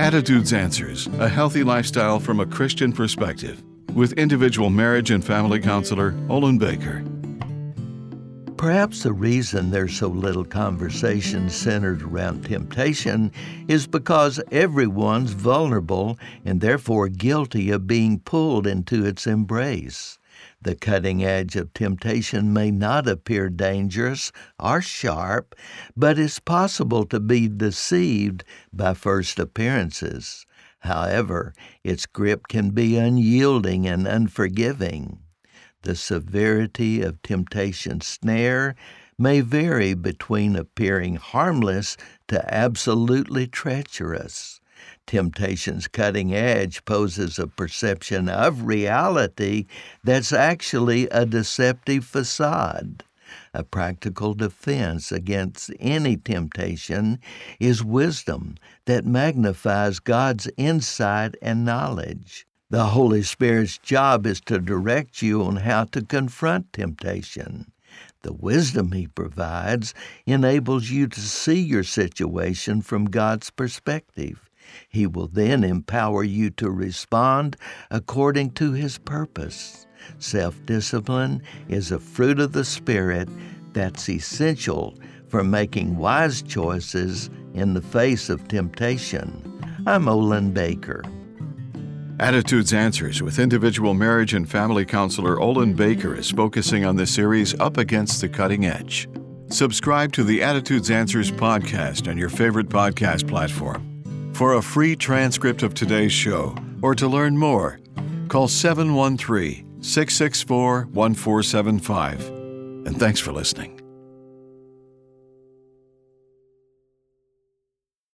Attitudes Answers A Healthy Lifestyle from a Christian Perspective with individual marriage and family counselor Olin Baker. Perhaps the reason there's so little conversation centered around temptation is because everyone's vulnerable and therefore guilty of being pulled into its embrace. The cutting edge of temptation may not appear dangerous or sharp, but it's possible to be deceived by first appearances. However, its grip can be unyielding and unforgiving. The severity of temptation's snare may vary between appearing harmless to absolutely treacherous. Temptation's cutting edge poses a perception of reality that's actually a deceptive facade. A practical defense against any temptation is wisdom that magnifies God's insight and knowledge. The Holy Spirit's job is to direct you on how to confront temptation. The wisdom He provides enables you to see your situation from God's perspective. He will then empower you to respond according to His purpose. Self discipline is a fruit of the Spirit that's essential for making wise choices in the face of temptation. I'm Olin Baker. Attitudes Answers with individual marriage and family counselor Olin Baker is focusing on the series Up Against the Cutting Edge. Subscribe to the Attitudes Answers podcast on your favorite podcast platform. For a free transcript of today's show or to learn more, call 713 664 1475. And thanks for listening.